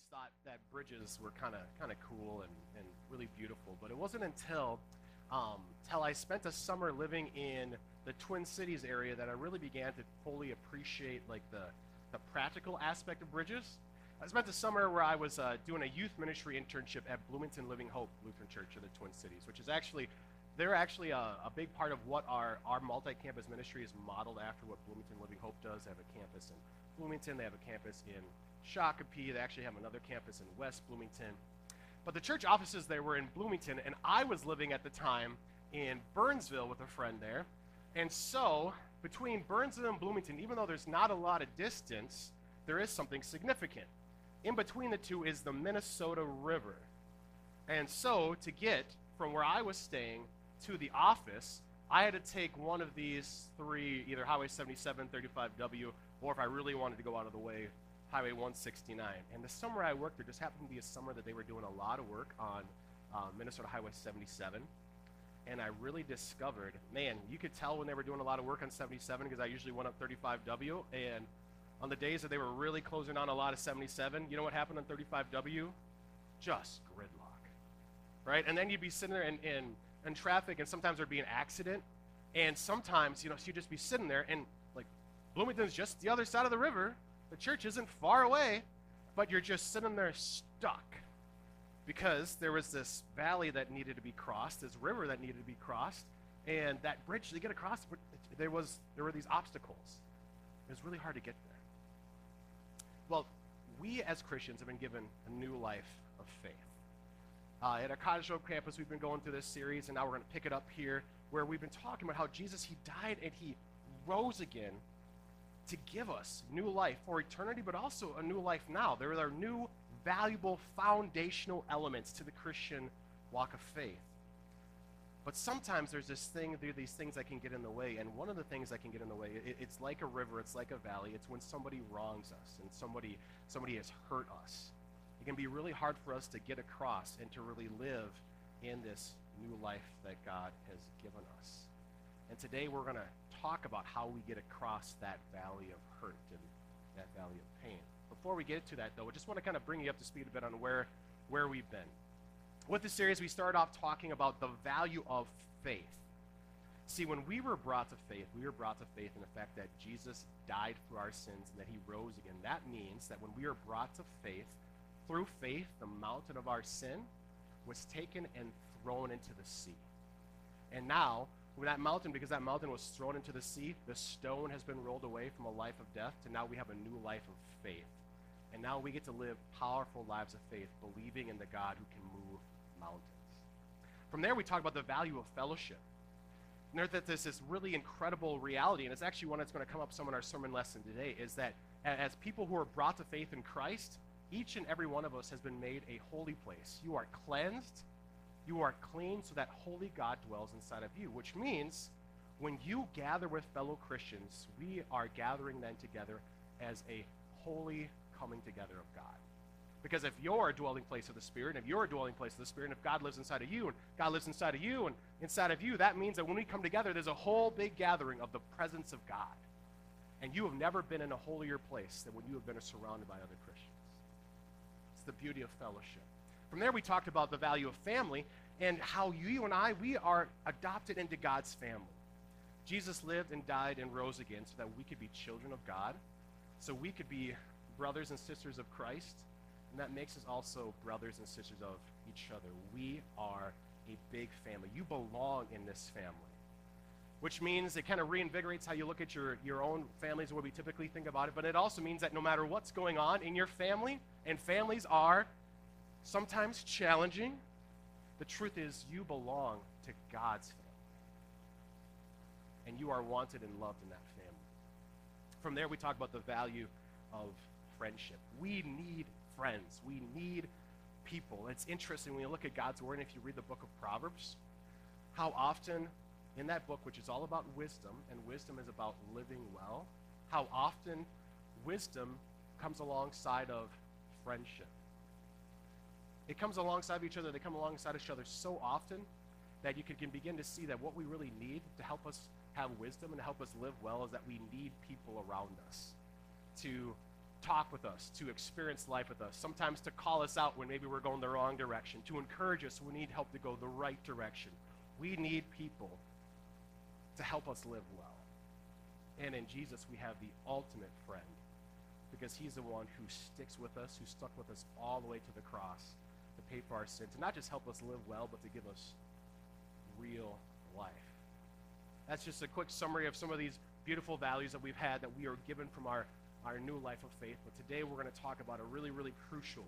always thought that bridges were kind of kind of cool and, and really beautiful, but it wasn't until um, till I spent a summer living in the Twin Cities area that I really began to fully appreciate like the the practical aspect of bridges. I spent the summer where I was uh, doing a youth ministry internship at Bloomington Living Hope Lutheran Church of the Twin Cities, which is actually they're actually a, a big part of what our, our multi-campus ministry is modeled after what Bloomington Living Hope does. They have a campus in Bloomington, they have a campus in Shakopee, they actually have another campus in West Bloomington. But the church offices there were in Bloomington, and I was living at the time in Burnsville with a friend there. And so, between Burnsville and Bloomington, even though there's not a lot of distance, there is something significant. In between the two is the Minnesota River. And so, to get from where I was staying to the office, I had to take one of these three, either Highway 77, 35W, or if I really wanted to go out of the way, Highway 169. And the summer I worked there just happened to be a summer that they were doing a lot of work on uh, Minnesota Highway 77. And I really discovered, man, you could tell when they were doing a lot of work on 77 because I usually went up 35W. And on the days that they were really closing on a lot of 77, you know what happened on 35W? Just gridlock, right? And then you'd be sitting there in, in, in traffic, and sometimes there'd be an accident. And sometimes, you know, so you'd just be sitting there, and like Bloomington's just the other side of the river. The church isn't far away, but you're just sitting there stuck because there was this valley that needed to be crossed, this river that needed to be crossed, and that bridge to get across, there was there were these obstacles. It was really hard to get there. Well, we as Christians have been given a new life of faith. Uh, at our Cottage Grove campus, we've been going through this series, and now we're going to pick it up here, where we've been talking about how Jesus he died and he rose again to give us new life for eternity, but also a new life now. There are new, valuable, foundational elements to the Christian walk of faith. But sometimes there's this thing, there these things that can get in the way, and one of the things that can get in the way, it, it's like a river, it's like a valley. It's when somebody wrongs us and somebody somebody has hurt us. It can be really hard for us to get across and to really live in this new life that God has given us. And today we're going to talk about how we get across that valley of hurt and that valley of pain. Before we get to that, though, I just want to kind of bring you up to speed a bit on where, where we've been. With this series, we started off talking about the value of faith. See, when we were brought to faith, we were brought to faith in the fact that Jesus died for our sins and that he rose again. That means that when we are brought to faith, through faith, the mountain of our sin was taken and thrown into the sea. And now, that mountain, because that mountain was thrown into the sea, the stone has been rolled away from a life of death to now we have a new life of faith. And now we get to live powerful lives of faith, believing in the God who can move mountains. From there, we talk about the value of fellowship. Note that this really incredible reality, and it's actually one that's going to come up some in our sermon lesson today, is that as people who are brought to faith in Christ, each and every one of us has been made a holy place. You are cleansed you are clean so that holy God dwells inside of you, which means when you gather with fellow Christians, we are gathering then together as a holy coming together of God. Because if you're a dwelling place of the Spirit, and if you're a dwelling place of the Spirit, and if God lives inside of you, and God lives inside of you, and inside of you, that means that when we come together, there's a whole big gathering of the presence of God. And you have never been in a holier place than when you have been surrounded by other Christians. It's the beauty of fellowship. From there, we talked about the value of family and how you and I, we are adopted into God's family. Jesus lived and died and rose again so that we could be children of God, so we could be brothers and sisters of Christ, and that makes us also brothers and sisters of each other. We are a big family. You belong in this family, which means it kind of reinvigorates how you look at your, your own families what we typically think about it, but it also means that no matter what's going on in your family, and families are sometimes challenging, the truth is, you belong to God's family. And you are wanted and loved in that family. From there, we talk about the value of friendship. We need friends, we need people. It's interesting when you look at God's Word, and if you read the book of Proverbs, how often in that book, which is all about wisdom, and wisdom is about living well, how often wisdom comes alongside of friendship. It comes alongside of each other. They come alongside each other so often that you can, begin to see that what we really need to help us have wisdom and to help us live well is that we need people around us to talk with us, to experience life with us, sometimes to call us out when maybe we're going the wrong direction, to encourage us when we need help to go the right direction. We need people to help us live well. And in Jesus, we have the ultimate friend because he's the one who sticks with us, who stuck with us all the way to the cross pay for our sin, to not just help us live well, but to give us real life. That's just a quick summary of some of these beautiful values that we've had that we are given from our, our new life of faith. But today we're going to talk about a really, really crucial,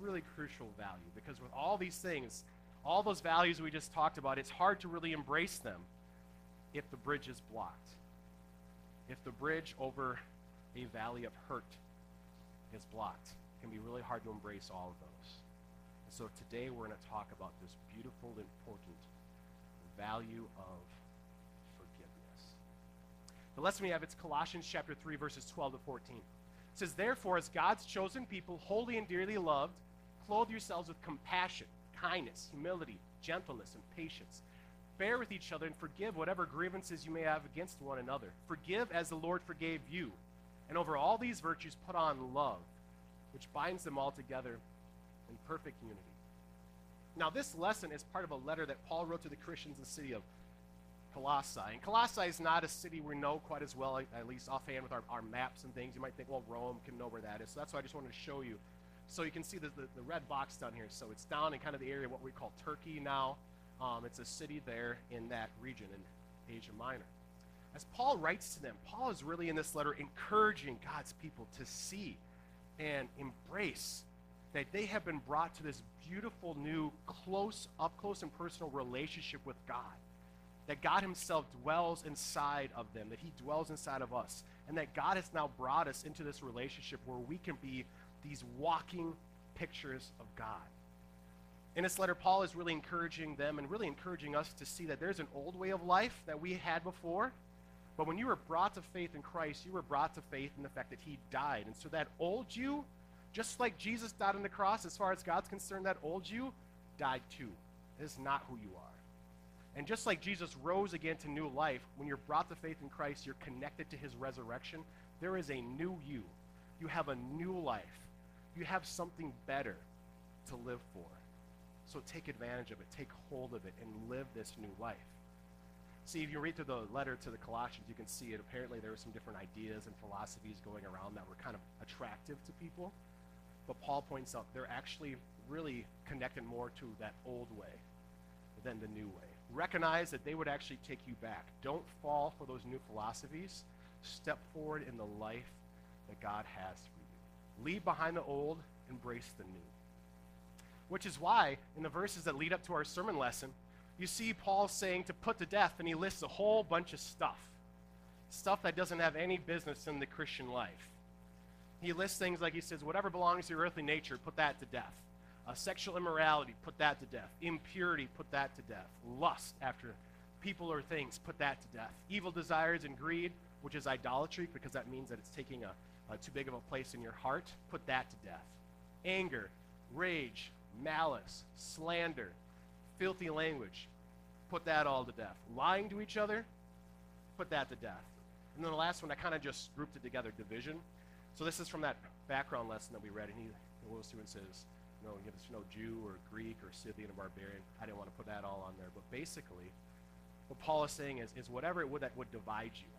really crucial value because with all these things, all those values we just talked about, it's hard to really embrace them if the bridge is blocked. If the bridge over a valley of hurt is blocked, it can be really hard to embrace all of those. So today we're going to talk about this beautiful, important value of forgiveness. The lesson we have it's Colossians chapter 3 verses 12 to 14. It says, "Therefore as God's chosen people, holy and dearly loved, clothe yourselves with compassion, kindness, humility, gentleness, and patience." Bear with each other and forgive whatever grievances you may have against one another. Forgive as the Lord forgave you. And over all these virtues, put on love, which binds them all together in perfect unity. Now, this lesson is part of a letter that Paul wrote to the Christians in the city of Colossae. And Colossae is not a city we know quite as well, at least offhand with our, our maps and things. You might think, well, Rome can know where that is. So that's why I just wanted to show you. So you can see the, the, the red box down here. So it's down in kind of the area what we call Turkey now. Um, it's a city there in that region in Asia Minor. As Paul writes to them, Paul is really in this letter encouraging God's people to see and embrace that they have been brought to this beautiful new close up close and personal relationship with God. That God himself dwells inside of them, that he dwells inside of us, and that God has now brought us into this relationship where we can be these walking pictures of God. In this letter, Paul is really encouraging them and really encouraging us to see that there's an old way of life that we had before. But when you were brought to faith in Christ, you were brought to faith in the fact that he died. And so that old you, just like Jesus died on the cross, as far as God's concerned, that old you died too. It is not who you are. And just like Jesus rose again to new life, when you're brought to faith in Christ, you're connected to his resurrection. There is a new you. You have a new life. You have something better to live for. So take advantage of it, take hold of it, and live this new life. See, if you read through the letter to the Colossians, you can see it. Apparently, there were some different ideas and philosophies going around that were kind of attractive to people. But Paul points out they're actually really connected more to that old way than the new way. Recognize that they would actually take you back. Don't fall for those new philosophies. Step forward in the life that God has for you. Leave behind the old, embrace the new. Which is why, in the verses that lead up to our sermon lesson, you see Paul saying to put to death, and he lists a whole bunch of stuff. Stuff that doesn't have any business in the Christian life. He lists things like he says, whatever belongs to your earthly nature, put that to death. Uh, sexual immorality, put that to death. Impurity, put that to death. Lust after people or things, put that to death. Evil desires and greed, which is idolatry, because that means that it's taking a, a too big of a place in your heart, put that to death. Anger, rage, malice, slander, filthy language. Put that all to death. Lying to each other, put that to death. And then the last one, I kind of just grouped it together division. So this is from that background lesson that we read, and he, goes through and says, you know, give us no Jew or Greek or Scythian or barbarian. I didn't want to put that all on there. But basically, what Paul is saying is, is whatever it would that would divide you.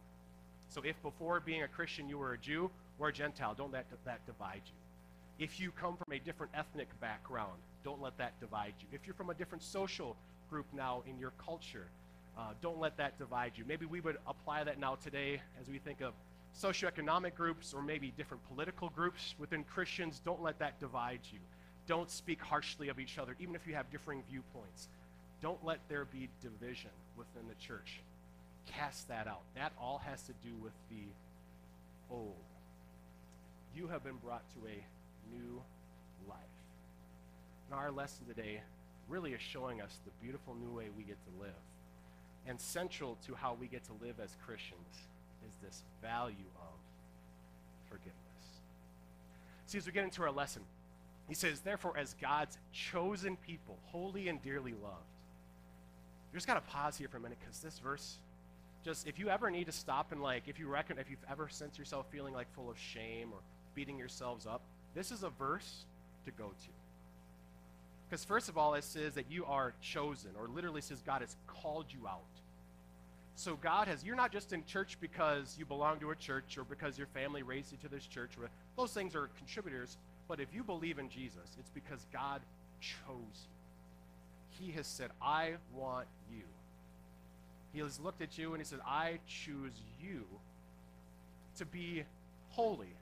So if before being a Christian you were a Jew or a Gentile, don't let that divide you. If you come from a different ethnic background, don't let that divide you. If you're from a different social group now in your culture, uh, don't let that divide you. Maybe we would apply that now today as we think of socioeconomic groups or maybe different political groups within Christians. Don't let that divide you. Don't speak harshly of each other, even if you have differing viewpoints. Don't let there be division within the church. Cast that out. That all has to do with the old. You have been brought to a new life. And our lesson today really is showing us the beautiful new way we get to live. And central to how we get to live as Christians is this value of forgiveness. See, as we get into our lesson, he says, Therefore, as God's chosen people, holy and dearly loved. You just got to pause here for a minute because this verse, just if you ever need to stop and like, if you reckon, if you've ever sensed yourself feeling like full of shame or beating yourselves up, this is a verse to go to. Because, first of all, it says that you are chosen, or literally says God has called you out. So, God has, you're not just in church because you belong to a church or because your family raised you to this church. Those things are contributors. But if you believe in Jesus, it's because God chose you. He has said, I want you. He has looked at you and he said, I choose you to be holy.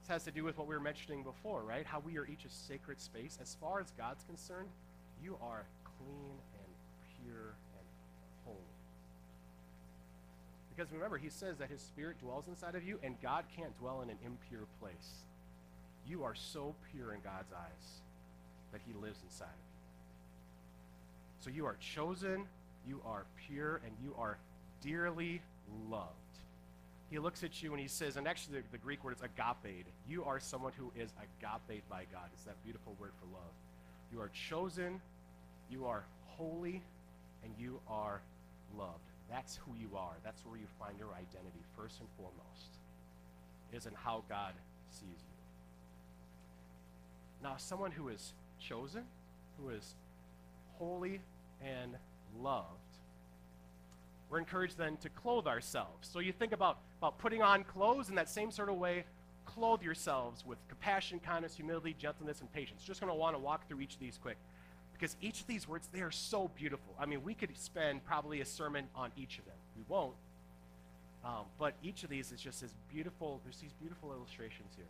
This has to do with what we were mentioning before, right? How we are each a sacred space. As far as God's concerned, you are clean and pure Because remember, he says that his spirit dwells inside of you, and God can't dwell in an impure place. You are so pure in God's eyes that he lives inside of you. So you are chosen, you are pure, and you are dearly loved. He looks at you and he says, and actually the, the Greek word is agape. You are someone who is agape by God. It's that beautiful word for love. You are chosen, you are holy, and you are loved. That's who you are. That's where you find your identity, first and foremost, is in how God sees you. Now, someone who is chosen, who is holy and loved, we're encouraged then to clothe ourselves. So you think about, about putting on clothes in that same sort of way, clothe yourselves with compassion, kindness, humility, gentleness, and patience. Just going to want to walk through each of these quick because each of these words, they are so beautiful. I mean, we could spend probably a sermon on each of them. We won't. Um, but each of these is just as beautiful. There's these beautiful illustrations here.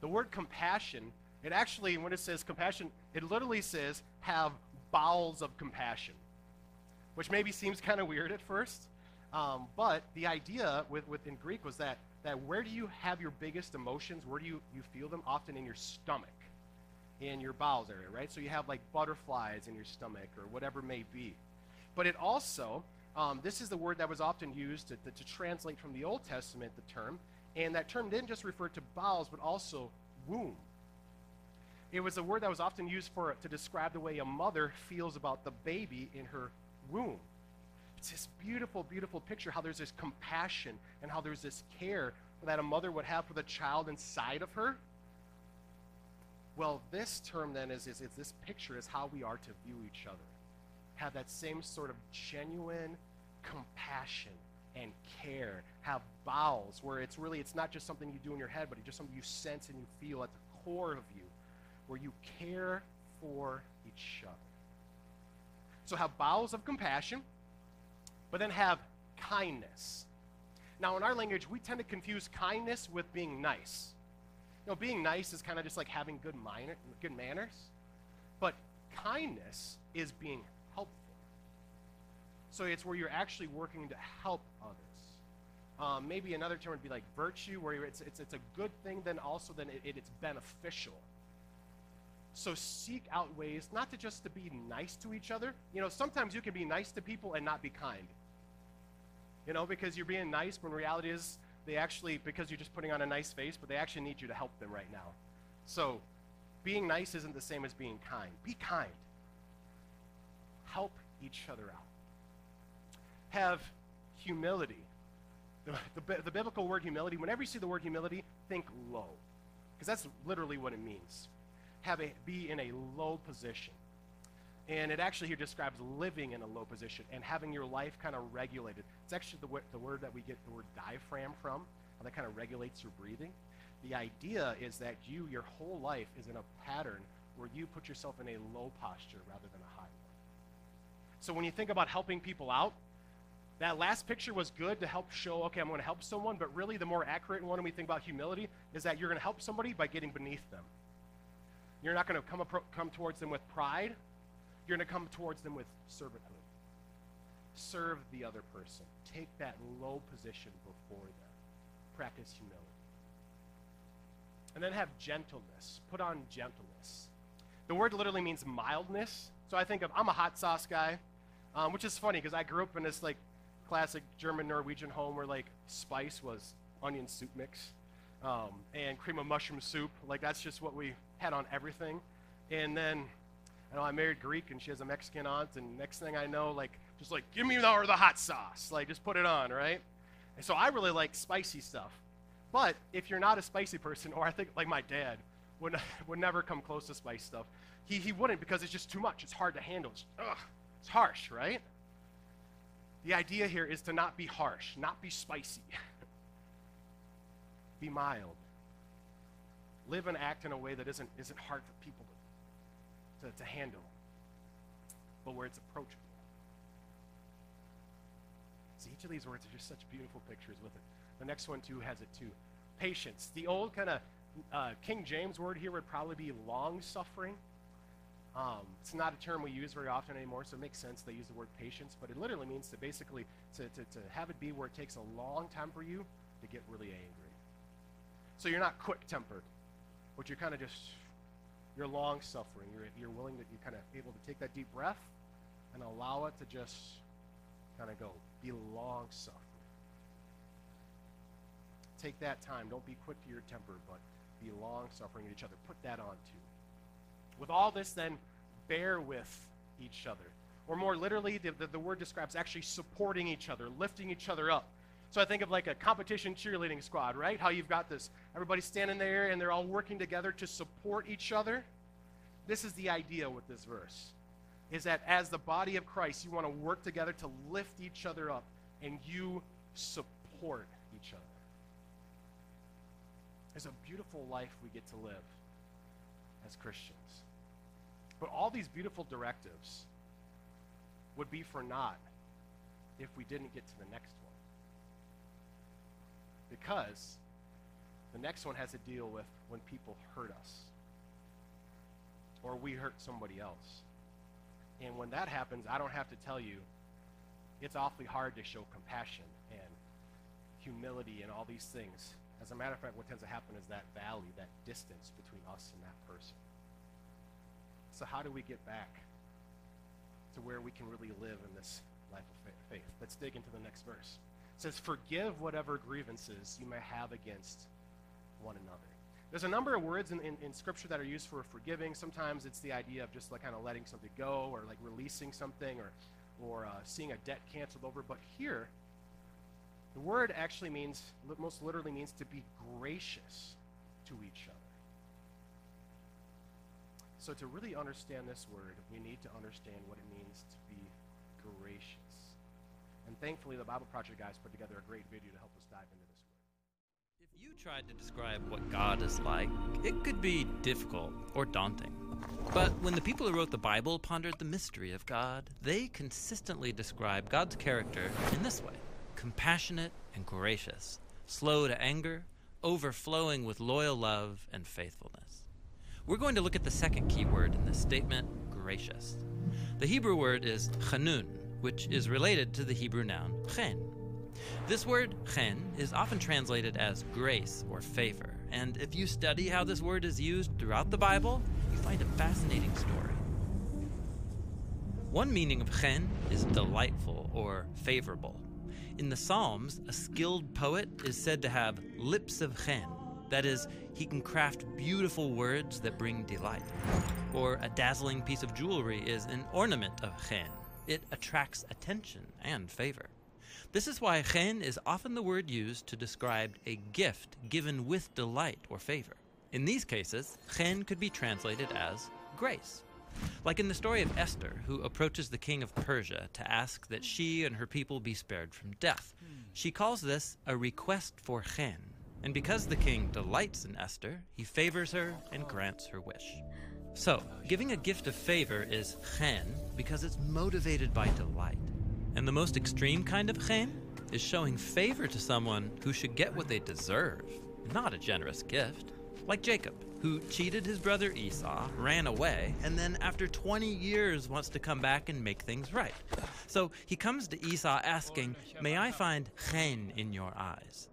The word compassion, it actually, when it says compassion, it literally says have bowels of compassion which maybe seems kind of weird at first. Um, but the idea with, with in Greek was that, that where do you have your biggest emotions? Where do you, you feel them? Often in your stomach, in your bowels area, right? So you have like butterflies in your stomach or whatever may be. But it also, um, this is the word that was often used to, to, to translate from the Old Testament, the term. And that term didn't just refer to bowels, but also womb. It was a word that was often used for to describe the way a mother feels about the baby in her womb. It's this beautiful, beautiful picture how there's this compassion and how there's this care that a mother would have for the child inside of her. Well, this term then is, is, is this picture is how we are to view each other. Have that same sort of genuine compassion and care. Have bowels where it's really it's not just something you do in your head, but it's just something you sense and you feel at the core of you, where you care for each other. So have bowels of compassion, but then have kindness. Now, in our language, we tend to confuse kindness with being nice. Know, being nice is kind of just like having good, minor, good manners, but kindness is being helpful. So it's where you're actually working to help others. Um, maybe another term would be like virtue, where it's, it's, it's a good thing, then also then it, it, it's beneficial. So seek out ways not to just to be nice to each other. You know, sometimes you can be nice to people and not be kind. You know, because you're being nice when reality is they actually because you're just putting on a nice face, but they actually need you to help them right now. So being nice isn't the same as being kind. Be kind. Help each other out. Have humility. The, the, the biblical word humility, whenever you see the word humility, think low. Because that's literally what it means have a, be in a low position. And it actually here describes living in a low position and having your life kind of regulated. It's actually the, the word that we get the word diaphragm from, that kind of regulates your breathing. The idea is that you, your whole life, is in a pattern where you put yourself in a low posture rather than a high one. So when you think about helping people out, that last picture was good to help show, okay, I'm going to help someone, but really the more accurate one when we think about humility is that you're going to help somebody by getting beneath them. You're not going to come, come towards them with pride. You're going to come towards them with servanthood. Serve the other person. Take that low position before them. Practice humility. And then have gentleness. Put on gentleness. The word literally means mildness. So I think of, I'm a hot sauce guy, um, which is funny because I grew up in this like classic German Norwegian home where like spice was onion soup mix um, and cream of mushroom soup. Like that's just what we had on everything. And then, I know I married Greek, and she has a Mexican aunt. And next thing I know, like just like give me the, or the hot sauce, like just put it on, right? And so I really like spicy stuff. But if you're not a spicy person, or I think like my dad would, would never come close to spice stuff, he, he wouldn't because it's just too much. It's hard to handle. It's, ugh, it's harsh, right? The idea here is to not be harsh, not be spicy. be mild. Live and act in a way that isn't, isn't hard for people to, to, to handle, but where it's approachable. See, each of these words are just such beautiful pictures with it. The next one, too, has it too. Patience. The old kind of uh, King James word here would probably be long suffering. Um, it's not a term we use very often anymore, so it makes sense they use the word patience, but it literally means to basically to, to, to have it be where it takes a long time for you to get really angry. So you're not quick tempered, but you're kind of just you're long suffering. You're, you're willing to, you're kind of able to take that deep breath and allow it to just kind of go. Be long suffering. Take that time. Don't be quick to your temper, but be long suffering at each other. Put that on too. With all this, then, bear with each other. Or more literally, the, the, the, word describes actually supporting each other, lifting each other up. So I think of like a competition cheerleading squad, right? How you've got this, everybody standing there and they're all working together to support each other. This is the idea with this verse. Is that as the body of Christ, you want to work together to lift each other up and you support each other. There's a beautiful life we get to live as Christians. But all these beautiful directives would be for naught if we didn't get to the next one. Because the next one has to deal with when people hurt us or we hurt somebody else. And when that happens, I don't have to tell you, it's awfully hard to show compassion and humility and all these things. As a matter of fact, what tends to happen is that valley, that distance between us and that person. So, how do we get back to where we can really live in this life of faith? Let's dig into the next verse. It says, Forgive whatever grievances you may have against one another. There's a number of words in, in, in, Scripture that are used for forgiving. Sometimes it's the idea of just like kind of letting something go or like releasing something or, or uh, seeing a debt canceled over. But here, the word actually means, most literally means to be gracious to each other. So, to really understand this word, we need to understand what it means to be gracious. And thankfully, the Bible Project guys put together a great video to help us dive into this you tried to describe what God is like, it could be difficult or daunting. But when the people who wrote the Bible pondered the mystery of God, they consistently describe God's character in this way compassionate and gracious, slow to anger, overflowing with loyal love and faithfulness. We're going to look at the second key word in this statement, gracious. The Hebrew word is chanun, which is related to the Hebrew noun chen. This word chen is often translated as grace or favor, and if you study how this word is used throughout the Bible, you find a fascinating story. One meaning of chen is delightful or favorable. In the Psalms, a skilled poet is said to have lips of chen, that is, he can craft beautiful words that bring delight. Or a dazzling piece of jewelry is an ornament of chen. It attracts attention and favor. This is why chen is often the word used to describe a gift given with delight or favor. In these cases, chen could be translated as grace. Like in the story of Esther, who approaches the king of Persia to ask that she and her people be spared from death. She calls this a request for chen, and because the king delights in Esther, he favors her and grants her wish. So, giving a gift of favor is chen because it's motivated by delight. And the most extreme kind of chen is showing favor to someone who should get what they deserve, not a generous gift. Like Jacob, who cheated his brother Esau, ran away, and then after 20 years wants to come back and make things right. So he comes to Esau asking, May I find chen in your eyes?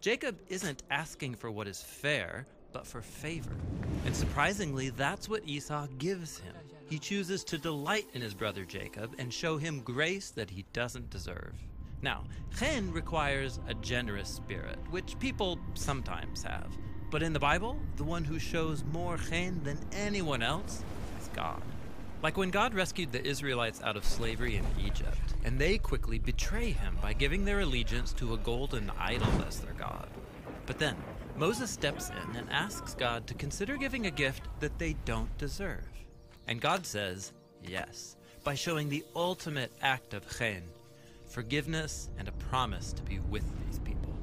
Jacob isn't asking for what is fair, but for favor. And surprisingly, that's what Esau gives him. He chooses to delight in his brother Jacob and show him grace that he doesn't deserve. Now, chen requires a generous spirit, which people sometimes have. But in the Bible, the one who shows more chen than anyone else is God. Like when God rescued the Israelites out of slavery in Egypt, and they quickly betray him by giving their allegiance to a golden idol as their God. But then, Moses steps in and asks God to consider giving a gift that they don't deserve. And God says yes, by showing the ultimate act of chen, forgiveness and a promise to be with these people.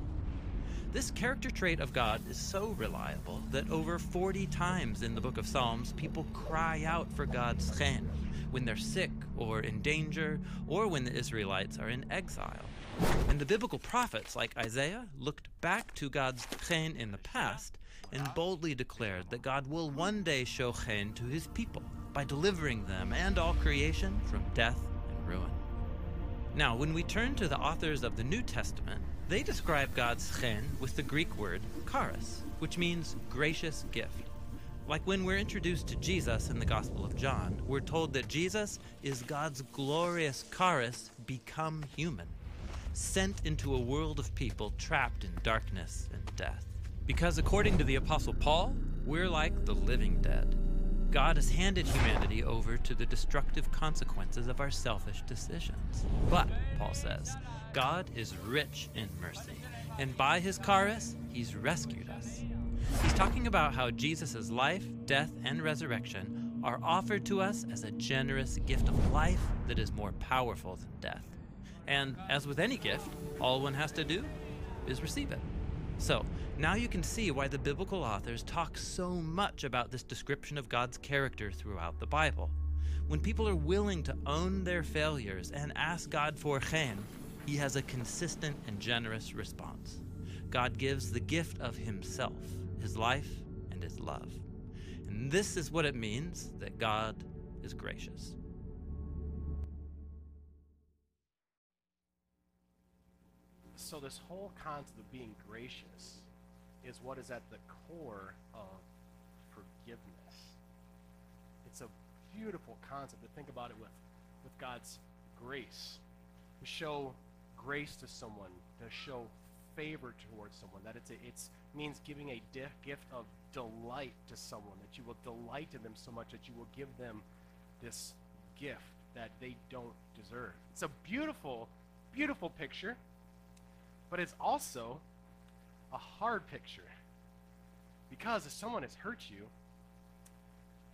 This character trait of God is so reliable that over 40 times in the book of Psalms, people cry out for God's chen when they're sick or in danger or when the Israelites are in exile. And the biblical prophets like Isaiah looked back to God's chen in the past and boldly declared that God will one day show chen to his people by delivering them and all creation from death and ruin. Now, when we turn to the authors of the New Testament, they describe God's chen with the Greek word charis, which means gracious gift. Like when we're introduced to Jesus in the Gospel of John, we're told that Jesus is God's glorious charis become human, sent into a world of people trapped in darkness and death. Because according to the Apostle Paul, we're like the living dead. God has handed humanity over to the destructive consequences of our selfish decisions. But, Paul says, God is rich in mercy, and by his charis, he's rescued us. He's talking about how Jesus' life, death, and resurrection are offered to us as a generous gift of life that is more powerful than death. And as with any gift, all one has to do is receive it. So, now you can see why the biblical authors talk so much about this description of God's character throughout the Bible. When people are willing to own their failures and ask God for chen, he has a consistent and generous response. God gives the gift of himself, his life, and his love. And this is what it means that God is gracious. So, this whole concept of being gracious is what is at the core of forgiveness. It's a beautiful concept to think about it with, with God's grace. To show grace to someone, to show favor towards someone, that it's, it's means giving a gift of delight to someone, that you will delight in them so much that you will give them this gift that they don't deserve. It's a beautiful, beautiful picture, but it's also a hard picture. Because if someone has hurt you,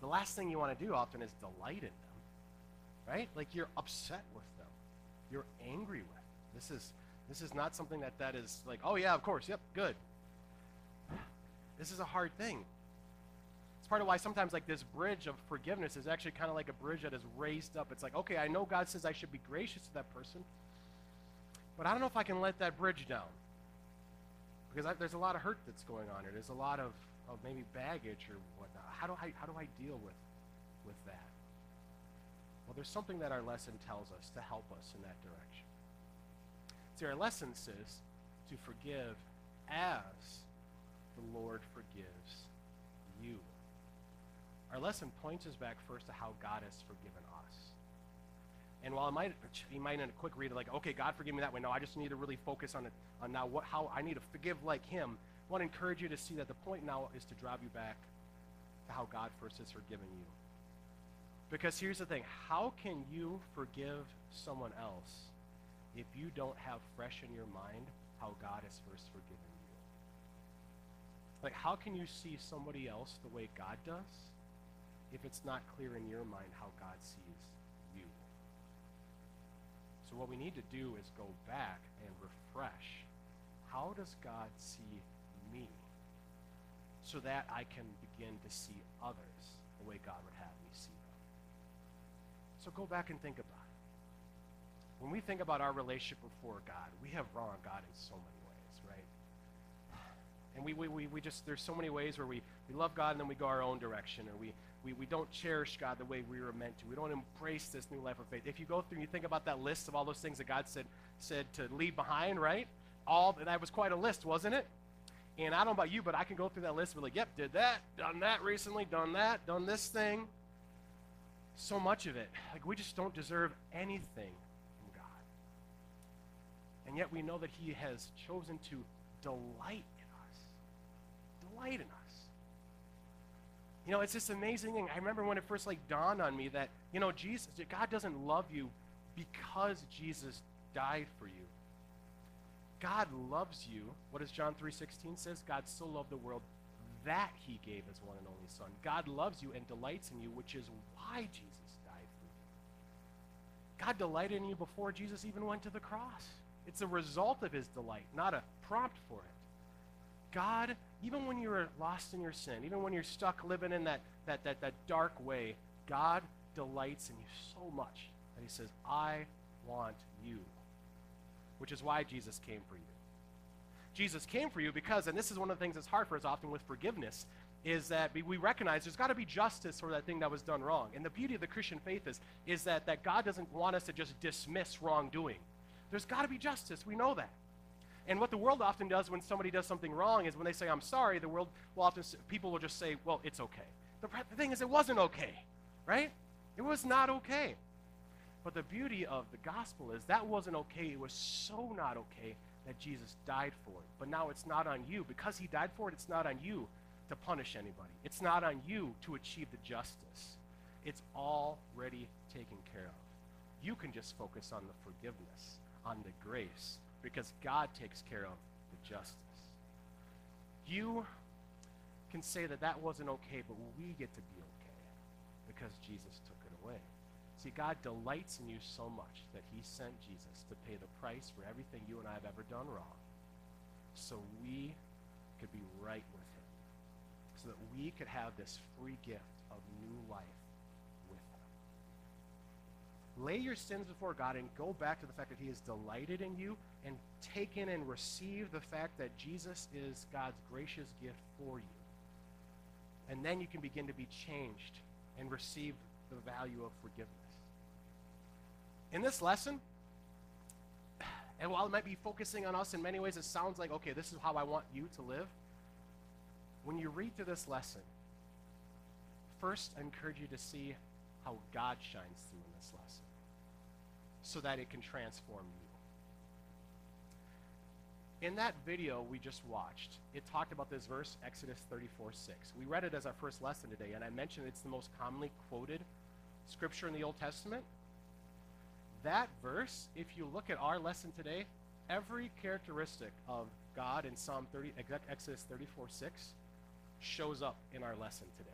the last thing you want to do often is delight in them. Right? Like you're upset with them. You're angry with them. This is this is not something that that is like, oh yeah, of course, yep, good. This is a hard thing. It's part of why sometimes like this bridge of forgiveness is actually kind of like a bridge that is raised up. It's like, okay, I know God says I should be gracious to that person, but I don't know if I can let that bridge down because I, there's a lot of hurt that's going on here. There's a lot of, of maybe baggage or whatnot. How do I how do I deal with with that? Well, there's something that our lesson tells us to help us in that direction. See, our lesson says to forgive as the Lord forgives you. Our lesson points us back first to how God has forgiven us. And while might, you might in a quick read, like, okay, God forgive me that way. No, I just need to really focus on it, on now what, how I need to forgive like Him. I want to encourage you to see that the point now is to drive you back to how God first has forgiven you. Because here's the thing: how can you forgive someone else if you don't have fresh in your mind how God has first forgiven you? Like, how can you see somebody else the way God does if it's not clear in your mind how God sees? So, what we need to do is go back and refresh. How does God see me? So that I can begin to see others the way God would have me see them. So, go back and think about it. When we think about our relationship before God, we have wronged God in so many ways, right? And we, we, we, we just, there's so many ways where we, we love God and then we go our own direction, or we, we, we don't cherish God the way we were meant to. We don't embrace this new life of faith. If you go through and you think about that list of all those things that God said, said to leave behind, right? All that was quite a list, wasn't it? And I don't know about you, but I can go through that list and be like, yep, did that, done that recently, done that, done this thing. So much of it. Like we just don't deserve anything from God. And yet we know that He has chosen to delight in us. Delight in us. You know, it's this amazing thing. I remember when it first like dawned on me that, you know, Jesus, God doesn't love you because Jesus died for you. God loves you. What does John 3:16 says? God so loved the world that he gave his one and only son. God loves you and delights in you, which is why Jesus died for you. God delighted in you before Jesus even went to the cross. It's a result of his delight, not a prompt for it. God, even when you're lost in your sin, even when you're stuck living in that, that, that, that dark way, God delights in you so much that he says, I want you. Which is why Jesus came for you. Jesus came for you because, and this is one of the things that's hard for us often with forgiveness, is that we recognize there's got to be justice for that thing that was done wrong. And the beauty of the Christian faith is, is that, that God doesn't want us to just dismiss wrongdoing. There's got to be justice. We know that. And what the world often does when somebody does something wrong is when they say, I'm sorry, the world will often, people will just say, well, it's okay. The, the thing is, it wasn't okay, right? It was not okay. But the beauty of the gospel is that wasn't okay. It was so not okay that Jesus died for it. But now it's not on you. Because he died for it, it's not on you to punish anybody. It's not on you to achieve the justice. It's already taken care of. You can just focus on the forgiveness, on the grace, because God takes care of the justice. You can say that that wasn't okay, but we get to be okay because Jesus took it away. See, God delights in you so much that he sent Jesus to pay the price for everything you and I have ever done wrong so we could be right with him, so that we could have this free gift of new life. Lay your sins before God and go back to the fact that he is delighted in you and take in and receive the fact that Jesus is God's gracious gift for you. And then you can begin to be changed and receive the value of forgiveness. In this lesson, and while it might be focusing on us in many ways, it sounds like, okay, this is how I want you to live. When you read through this lesson, first I encourage you to see how God shines through in this lesson so that it can transform you. In that video we just watched, it talked about this verse, Exodus 34 6. We read it as our first lesson today, and I mentioned it's the most commonly quoted scripture in the Old Testament that verse, if you look at our lesson today, every characteristic of God in Psalm 30, Exodus 34 6 shows up in our lesson today.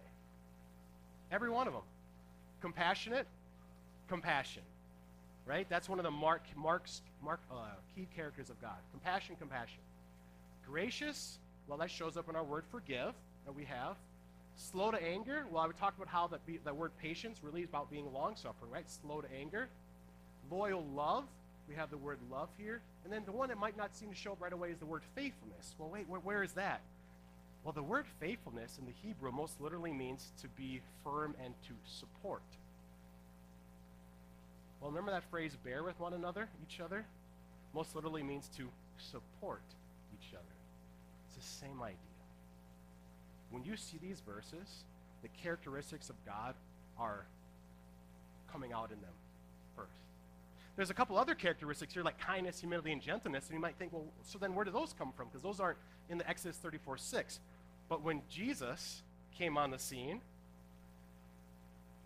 Every one of them. Compassionate, compassion. Right? That's one of the mark, marks, mark, uh, key characters of God. Compassion, compassion. Gracious, well, that shows up in our word forgive that we have. Slow to anger, well, I would talk about how that, that word patience really is about being long suffering, right? Slow to anger loyal love. We have the word love here. And then the one that might not seem to show up right away is the word faithfulness. Well, wait, where, where is that? Well, the word faithfulness in the Hebrew most literally means to be firm and to support. Well, remember that phrase, bear with one another, each other? Most literally means to support each other. It's the same idea. When you see these verses, the characteristics of God are coming out in them first. There's a couple other characteristics here, like kindness, humility, and gentleness, and you might think, well, so then where do those come from? Because those aren't in the Exodus 34 6. But when Jesus came on the scene,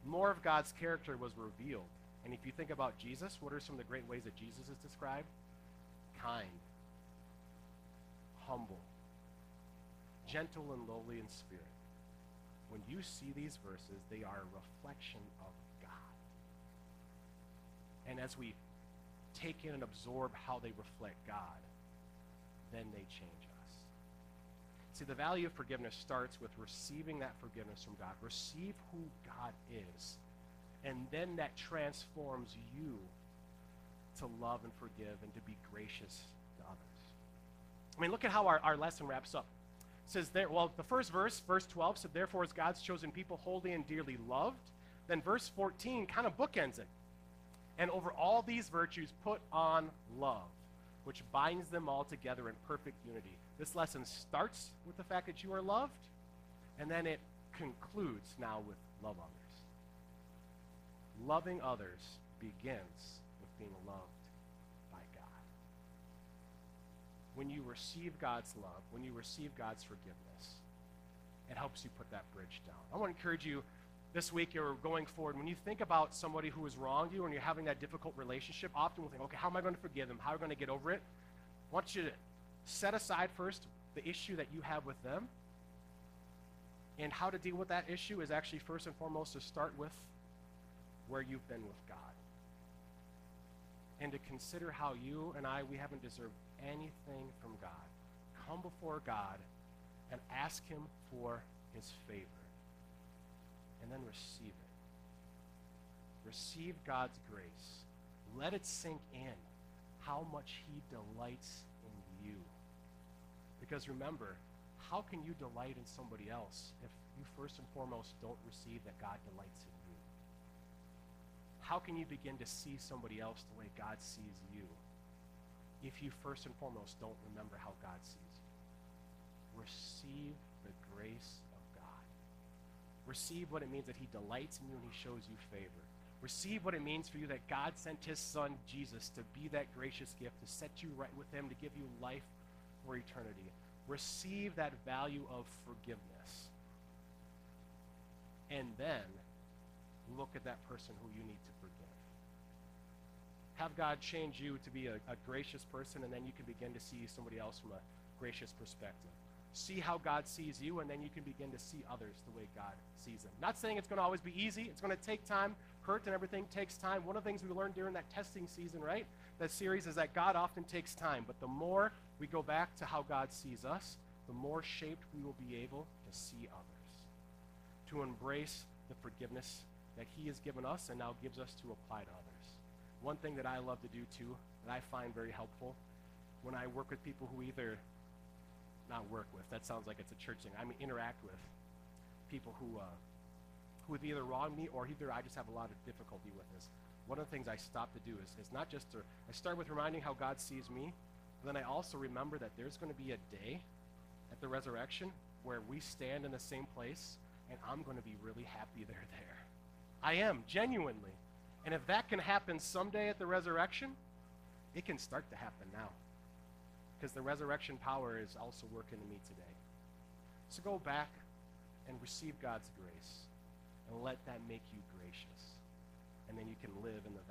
more of God's character was revealed. And if you think about Jesus, what are some of the great ways that Jesus is described? Kind, humble, gentle, and lowly in spirit. When you see these verses, they are a reflection of God. and as we take in and absorb how they reflect God, then they change us. See, the value of forgiveness starts with receiving that forgiveness from God. Receive who God is. And then that transforms you to love and forgive and to be gracious to others. I mean, look at how our, our lesson wraps up. It says there, well, the first verse, verse 12, said, Therefore is God's chosen people holy and dearly loved. Then verse 14 kind of bookends it. And over all these virtues, put on love, which binds them all together in perfect unity. This lesson starts with the fact that you are loved, and then it concludes now with love others. Loving others begins with being loved by God. When you receive God's love, when you receive God's forgiveness, it helps you put that bridge down. I want to encourage you this week or going forward, when you think about somebody who has wronged you and you're having that difficult relationship, often we'll think, okay, how am I going to forgive them? How am I going to get over it? I want you to set aside first the issue that you have with them. And how to deal with that issue is actually first and foremost to start with where you've been with God. And to consider how you and I, we haven't deserved anything from God. Come before God and ask Him for His favor. And then receive it. Receive God's grace. Let it sink in how much He delights in you. Because remember, how can you delight in somebody else if you first and foremost don't receive that God delights in you? How can you begin to see somebody else the way God sees you if you first and foremost don't remember how God sees you? Receive the grace of God. Receive what it means that He delights in you and He shows you favor. Receive what it means for you that God sent His Son, Jesus, to be that gracious gift, to set you right with Him, to give you life for eternity. Receive that value of forgiveness. And then look at that person who you need to forgive. Have God change you to be a, a, gracious person, and then you can begin to see somebody else from a gracious perspective. See how God sees you, and then you can begin to see others the way God sees them. Not saying it's going to always be easy, it's going to take time. Hurt and everything takes time. One of the things we learned during that testing season, right? That series is that God often takes time, but the more we go back to how God sees us, the more shaped we will be able to see others, to embrace the forgiveness that He has given us and now gives us to apply to others. One thing that I love to do too, that I find very helpful, when I work with people who either, not work with, that sounds like it's a church thing, I mean interact with people who, uh, who have either wronged me or either I just have a lot of difficulty with this. One of the things I stop to do is, is not just to, I start with reminding how God sees me, but then I also remember that there's going to be a day at the resurrection where we stand in the same place and I'm going to be really happy they're there. I am, genuinely. And if that can happen someday at the resurrection, it can start to happen now. Because the resurrection power is also working in me today. So go back and receive God's grace and let that make you gracious. And then you can live in the